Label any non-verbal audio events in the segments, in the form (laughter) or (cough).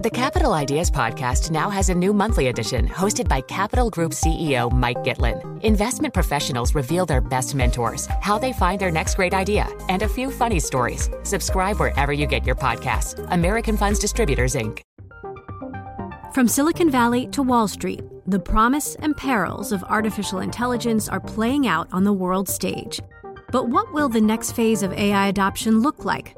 The Capital Ideas Podcast now has a new monthly edition hosted by Capital Group CEO Mike Gitlin. Investment professionals reveal their best mentors, how they find their next great idea, and a few funny stories. Subscribe wherever you get your podcasts. American Funds Distributors, Inc. From Silicon Valley to Wall Street, the promise and perils of artificial intelligence are playing out on the world stage. But what will the next phase of AI adoption look like?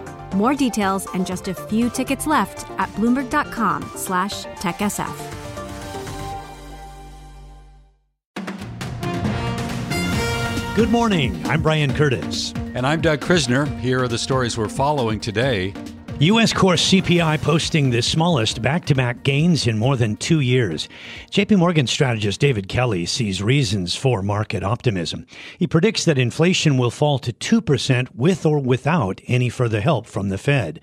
More details and just a few tickets left at bloomberg.com slash techsf. Good morning. I'm Brian Curtis. And I'm Doug Krisner. Here are the stories we're following today. U.S. core CPI posting the smallest back to back gains in more than two years. JP Morgan strategist David Kelly sees reasons for market optimism. He predicts that inflation will fall to 2% with or without any further help from the Fed.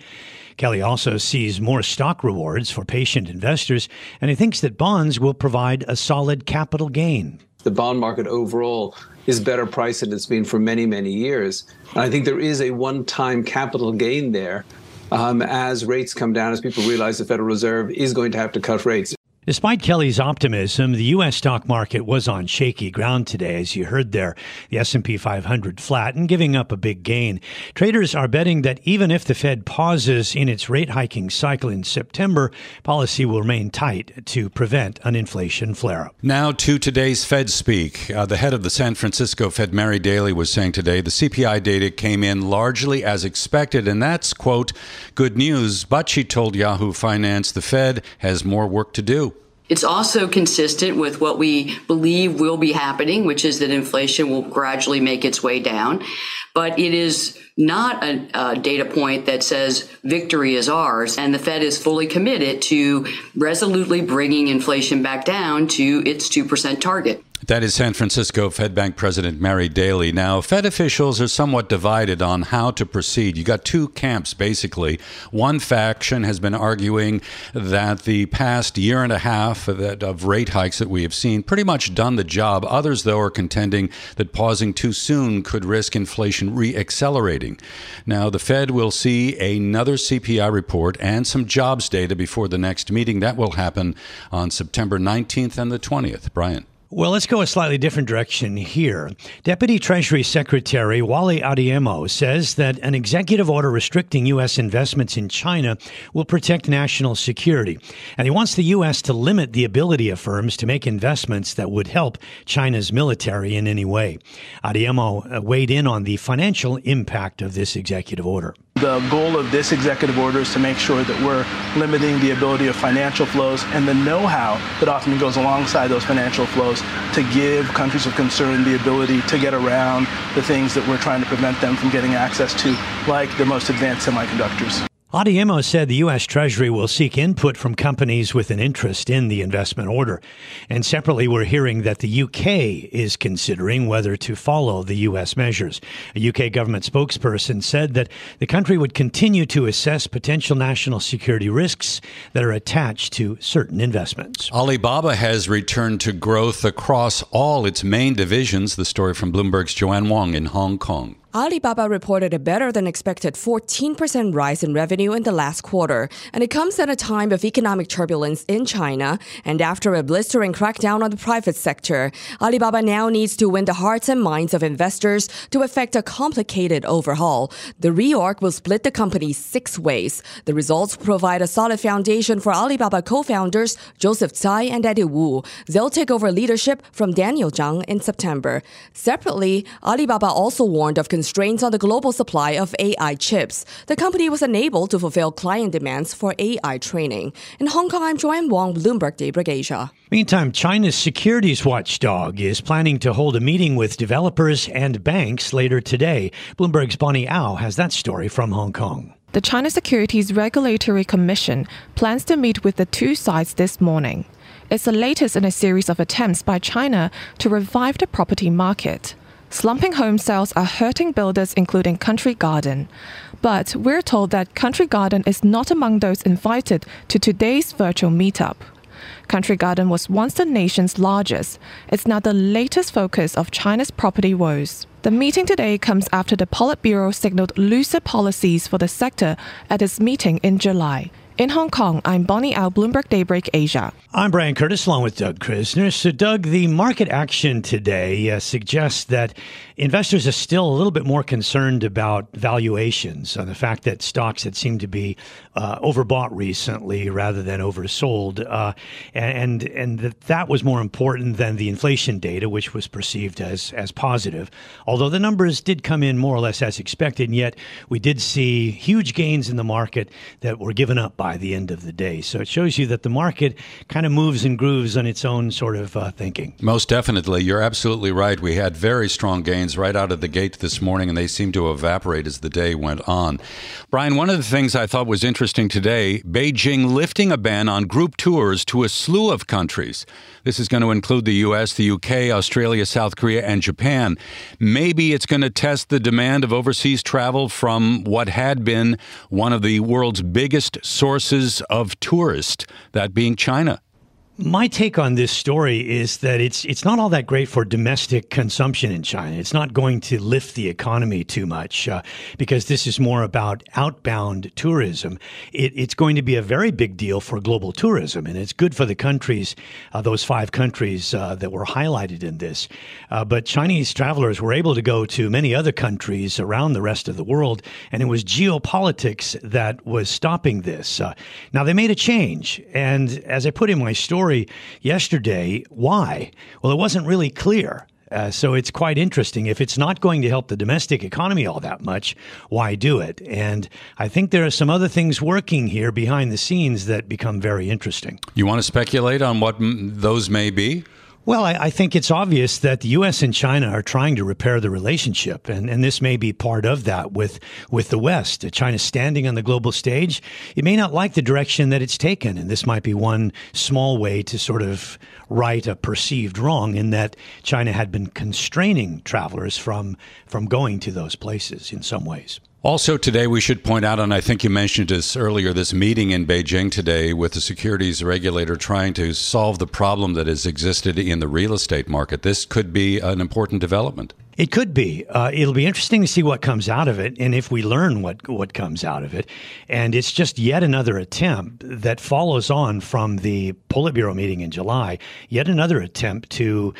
Kelly also sees more stock rewards for patient investors, and he thinks that bonds will provide a solid capital gain. The bond market overall is better priced than it's been for many, many years. And I think there is a one time capital gain there um, as rates come down, as people realize the Federal Reserve is going to have to cut rates. Despite Kelly's optimism, the U.S. stock market was on shaky ground today, as you heard there. The S&P 500 flat and giving up a big gain. Traders are betting that even if the Fed pauses in its rate hiking cycle in September, policy will remain tight to prevent an inflation flare-up. Now to today's Fed speak. Uh, the head of the San Francisco Fed, Mary Daly, was saying today the CPI data came in largely as expected, and that's quote good news. But she told Yahoo Finance the Fed has more work to do. It's also consistent with what we believe will be happening, which is that inflation will gradually make its way down. But it is not a, a, data point that says victory is ours. And the Fed is fully committed to resolutely bringing inflation back down to its 2% target. That is San Francisco Fed Bank President Mary Daly. Now, Fed officials are somewhat divided on how to proceed. You got two camps, basically. One faction has been arguing that the past year and a half of rate hikes that we have seen pretty much done the job. Others, though, are contending that pausing too soon could risk inflation re-accelerating. Now, the Fed will see another CPI report and some jobs data before the next meeting. That will happen on September 19th and the 20th. Brian. Well, let's go a slightly different direction here. Deputy Treasury Secretary Wally Adeyemo says that an executive order restricting U.S. investments in China will protect national security. And he wants the U.S. to limit the ability of firms to make investments that would help China's military in any way. Adeyemo uh, weighed in on the financial impact of this executive order. The goal of this executive order is to make sure that we're limiting the ability of financial flows and the know-how that often goes alongside those financial flows to give countries of concern the ability to get around the things that we're trying to prevent them from getting access to, like the most advanced semiconductors. Adeyemo said the U.S. Treasury will seek input from companies with an interest in the investment order. And separately, we're hearing that the UK is considering whether to follow the U.S. measures. A UK government spokesperson said that the country would continue to assess potential national security risks that are attached to certain investments. Alibaba has returned to growth across all its main divisions. The story from Bloomberg's Joanne Wong in Hong Kong. Alibaba reported a better than expected 14% rise in revenue in the last quarter, and it comes at a time of economic turbulence in China and after a blistering crackdown on the private sector. Alibaba now needs to win the hearts and minds of investors to effect a complicated overhaul. The reorg will split the company six ways. The results provide a solid foundation for Alibaba co-founders Joseph Tsai and Eddie Wu. They'll take over leadership from Daniel Zhang in September. Separately, Alibaba also warned of constraints on the global supply of AI chips. The company was unable to fulfill client demands for AI training. In Hong Kong, I'm Joanne Wong, Bloomberg Daybreak Asia. Meantime, China's securities watchdog is planning to hold a meeting with developers and banks later today. Bloomberg's Bonnie Au has that story from Hong Kong. The China Securities Regulatory Commission plans to meet with the two sides this morning. It's the latest in a series of attempts by China to revive the property market. Slumping home sales are hurting builders, including Country Garden. But we're told that Country Garden is not among those invited to today's virtual meetup. Country Garden was once the nation's largest. It's now the latest focus of China's property woes. The meeting today comes after the Politburo signaled looser policies for the sector at its meeting in July. In Hong Kong, I'm Bonnie Au, Bloomberg Daybreak Asia. I'm Brian Curtis, along with Doug Krisner. So, Doug, the market action today uh, suggests that investors are still a little bit more concerned about valuations and the fact that stocks that seem to be uh, overbought recently rather than oversold, uh, and and that that was more important than the inflation data, which was perceived as as positive. Although the numbers did come in more or less as expected, and yet we did see huge gains in the market that were given up by the end of the day. So it shows you that the market kind of moves and grooves on its own sort of uh, thinking. Most definitely, you're absolutely right. We had very strong gains right out of the gate this morning, and they seem to evaporate as the day went on. Brian, one of the things I thought was interesting today Beijing lifting a ban on group tours to a slew of countries. This is going to include the U.S., the U.K., Australia, South Korea, and Japan. Maybe it's going to test the demand of overseas travel from what had been one of the world's biggest sources of tourists, that being China. My take on this story is that it's it's not all that great for domestic consumption in China. It's not going to lift the economy too much uh, because this is more about outbound tourism. It, it's going to be a very big deal for global tourism, and it's good for the countries, uh, those five countries uh, that were highlighted in this. Uh, but Chinese travelers were able to go to many other countries around the rest of the world, and it was geopolitics that was stopping this. Uh, now they made a change, and as I put in my story story yesterday. Why? Well, it wasn't really clear. Uh, so it's quite interesting. If it's not going to help the domestic economy all that much, why do it? And I think there are some other things working here behind the scenes that become very interesting. You want to speculate on what m- those may be? Well, I, I, think it's obvious that the U.S. and China are trying to repair the relationship, and, and this may be part of that with with the West. Uh, China standing on the global stage, it may not like the direction that it's taken, and this might be one small way to sort of right a perceived wrong in that China had been constraining travelers from from going to those places in some ways. Also, today we should point out, and I think you mentioned this earlier, this meeting in Beijing today with the securities regulator trying to solve the problem that has existed in the real estate market. This could be an important development. It could be. Uh, it'll be interesting to see what comes out of it, and if we learn what what comes out of it. And it's just yet another attempt that follows on from the Politburo meeting in July. Yet another attempt to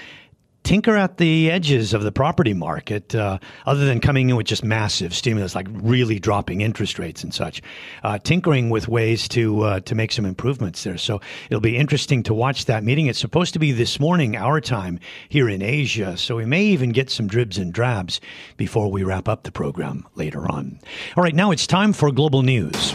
tinker at the edges of the property market, uh, other than coming in with just massive stimulus, like really dropping interest rates and such, uh, tinkering with ways to uh, to make some improvements there. So it'll be interesting to watch that meeting. It's supposed to be this morning, our time here in Asia, so we may even get some dribs and drabs before we wrap up the program later on. All right, now it's time for global news.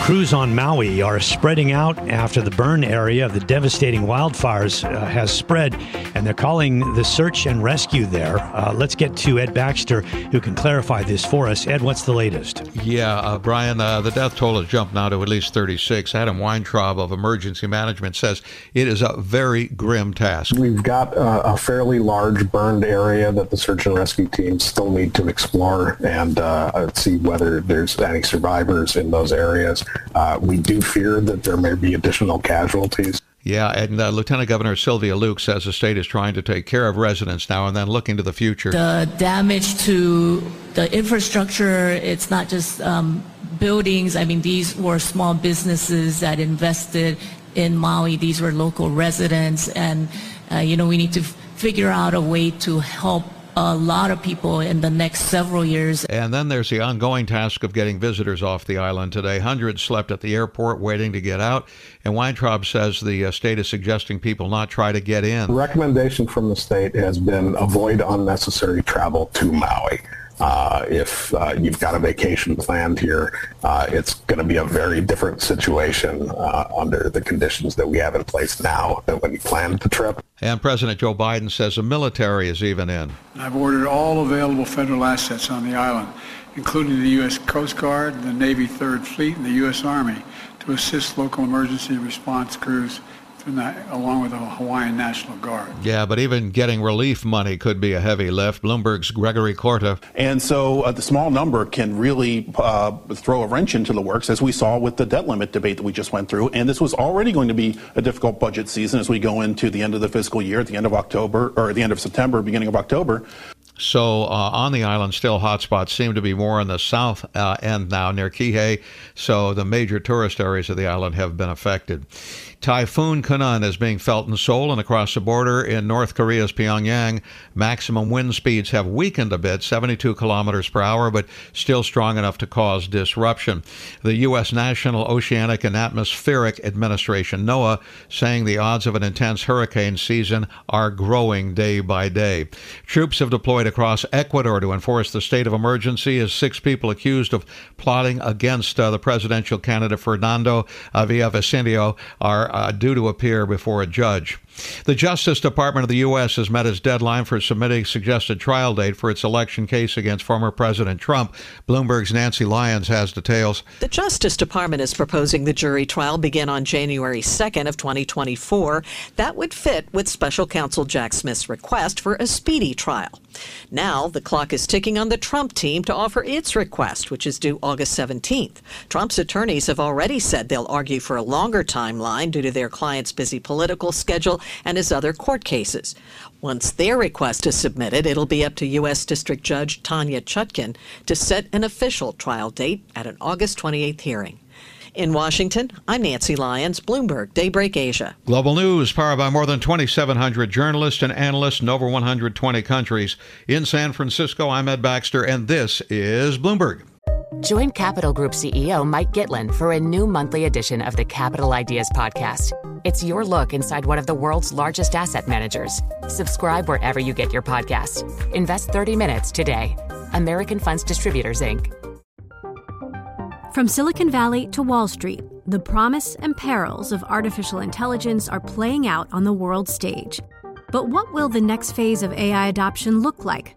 Crews on Maui are spreading out after the burn area of the devastating wildfires uh, has spread, and they're calling the search and rescue there. Uh, let's get to Ed Baxter, who can clarify this for us. Ed, what's the latest? Yeah, uh, Brian, uh, the death toll has jumped now to at least 36. Adam Weintraub of Emergency Management says it is a very grim task. We've got uh, a fairly large burned area that the search and rescue teams still need to explore and uh, see whether there's any survivors in those areas. Uh, we do fear that there may be additional casualties. Yeah, and uh, Lieutenant Governor Sylvia Luke says the state is trying to take care of residents now and then looking to the future. The damage to the infrastructure, it's not just um, buildings. I mean, these were small businesses that invested in Maui. These were local residents. And, uh, you know, we need to f- figure out a way to help a lot of people in the next several years. And then there's the ongoing task of getting visitors off the island today. Hundreds slept at the airport waiting to get out. And Weintraub says the uh, state is suggesting people not try to get in. The recommendation from the state has been avoid unnecessary travel to Maui. Uh, if uh, you've got a vacation planned here, uh, it's going to be a very different situation uh, under the conditions that we have in place now than when you planned the trip. And President Joe Biden says the military is even in. I've ordered all available federal assets on the island, including the U.S. Coast Guard, the Navy Third Fleet, and the U.S. Army, to assist local emergency response crews along with the Hawaiian National Guard. Yeah, but even getting relief money could be a heavy lift. Bloomberg's Gregory Korte. And so uh, the small number can really uh, throw a wrench into the works, as we saw with the debt limit debate that we just went through. And this was already going to be a difficult budget season as we go into the end of the fiscal year, at the end of October, or the end of September, beginning of October. So uh, on the island, still hotspots seem to be more in the south uh, end now near Kihei. So the major tourist areas of the island have been affected. Typhoon Khanun is being felt in Seoul and across the border in North Korea's Pyongyang. Maximum wind speeds have weakened a bit, 72 kilometers per hour, but still strong enough to cause disruption. The U.S. National Oceanic and Atmospheric Administration, NOAA, saying the odds of an intense hurricane season are growing day by day. Troops have deployed across Ecuador to enforce the state of emergency as six people accused of plotting against uh, the presidential candidate Fernando Villavicencio are uh, due to appear before a judge. The Justice Department of the U.S. has met its deadline for submitting suggested trial date for its election case against former President Trump. Bloomberg's Nancy Lyons has details. The Justice Department is proposing the jury trial begin on January 2nd of 2024. That would fit with special counsel Jack Smith's request for a speedy trial. Now, the clock is ticking on the Trump team to offer its request, which is due August 17th. Trump's attorneys have already said they'll argue for a longer timeline due to their client's busy political schedule and his other court cases. Once their request is submitted, it'll be up to U.S. District Judge Tanya Chutkan to set an official trial date at an August 28th hearing. In Washington, I'm Nancy Lyons, Bloomberg Daybreak Asia. Global News, powered by more than 2,700 journalists and analysts in over 120 countries. In San Francisco, I'm Ed Baxter, and this is Bloomberg. Join Capital Group CEO Mike Gitlin for a new monthly edition of the Capital Ideas Podcast. It's your look inside one of the world's largest asset managers. Subscribe wherever you get your podcasts. Invest 30 minutes today. American Funds Distributors, Inc. From Silicon Valley to Wall Street, the promise and perils of artificial intelligence are playing out on the world stage. But what will the next phase of AI adoption look like?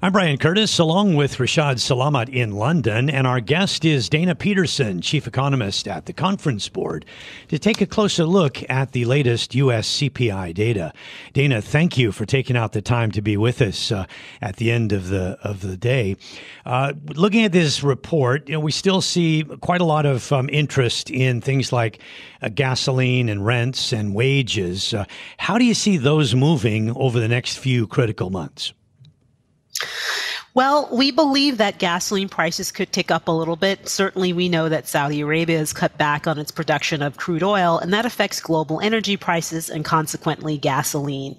I'm Brian Curtis, along with Rishaad Salamat in London, and our guest is Dana Peterson, chief economist at the Conference Board, to take a closer look at the latest U.S. CPI data. Dana, thank you for taking out the time to be with us uh, at the end of the of the day. Uh, looking at this report, you know, we still see quite a lot of um, interest in things like uh, gasoline and rents and wages. Uh, how do you see those moving over the next few critical months? Well, we believe that gasoline prices could tick up a little bit. Certainly, we know that Saudi Arabia has cut back on its production of crude oil, and that affects global energy prices and consequently gasoline.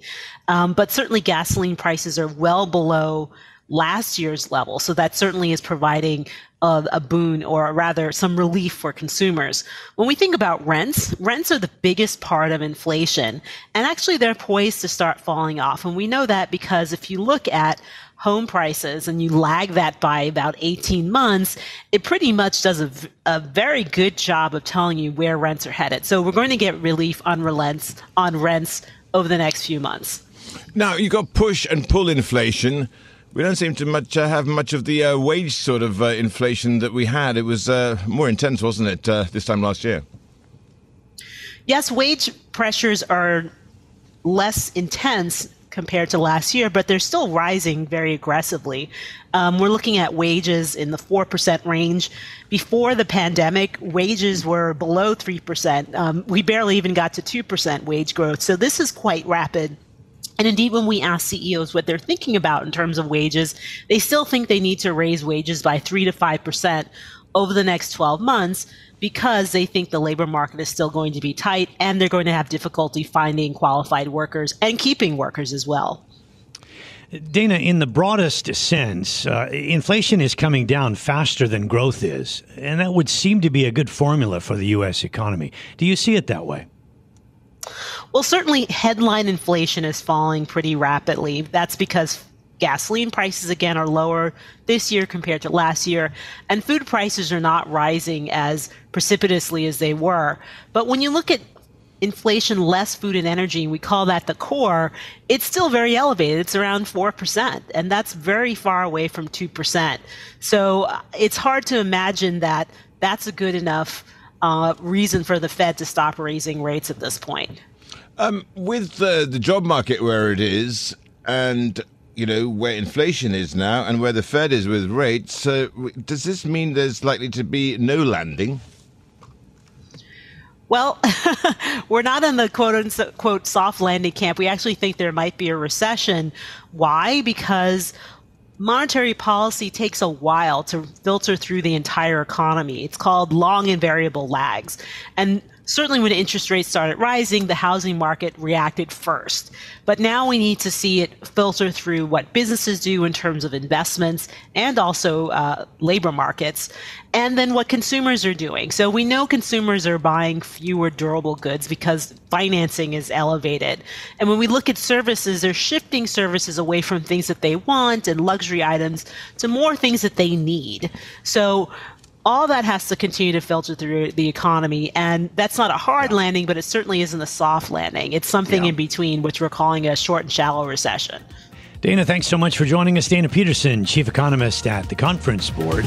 Um, but certainly, gasoline prices are well below last year's level. So that certainly is providing a, a, boon or rather some relief for consumers. When we think about rents, rents are the biggest part of inflation and actually they're poised to start falling off. And we know that because if you look at home prices and you lag that by about 18 months, it pretty much does a, a very good job of telling you where rents are headed. So we're going to get relief on rents, on rents over the next few months. Now, you've got push and pull inflation. We don't seem to much uh, have much of the uh, wage sort of uh, inflation that we had. It was uh, more intense, wasn't it, uh, this time last year? Yes, wage pressures are less intense compared to last year, but they're still rising very aggressively. Um, we're looking at wages in the 4% range. Before the pandemic, wages were below 3%. Um, we barely even got to 2% wage growth. So this is quite rapid. And indeed, when we ask CEOs what they're thinking about in terms of wages, they still think they need to raise wages by 3 to 5% over the next 12 months because they think the labor market is still going to be tight and they're going to have difficulty finding qualified workers and keeping workers as well. Dana, in the broadest sense, uh, inflation is coming down faster than growth is, and that would seem to be a good formula for the U.S. economy. Do you see it that way? Well, certainly headline inflation is falling pretty rapidly. That's because gasoline prices again are lower this year compared to last year, and food prices are not rising as precipitously as they were. But when you look at inflation less food and energy, we call that the core, it's still very elevated. It's around 4%, and that's very far away from 2%. So uh, it's hard to imagine that that's a good enough uh, reason for the Fed to stop raising rates at this point. Um, with the, the job market where it is, and you know where inflation is now, and where the Fed is with rates, uh, does this mean there's likely to be no landing? Well, (laughs) we're not in the quote unquote soft landing camp. We actually think there might be a recession. Why? Because monetary policy takes a while to filter through the entire economy. It's called long and variable lags. And certainly when interest rates started rising, the housing market reacted first. But now we need to see it filter through what businesses do in terms of investments and also uh, labor markets, and then what consumers are doing. So we know consumers are buying fewer durable goods because financing is elevated. And when we look at services, they're shifting services away from things that they want and luxury items to more things that they need. So all that has to continue to filter through the economy. And that's not a hard yeah. landing, but it certainly isn't a soft landing. It's something yeah. in between, which we're calling a short and shallow recession. Dana, thanks so much for joining us. Dana Peterson, Chief Economist at the Conference Board.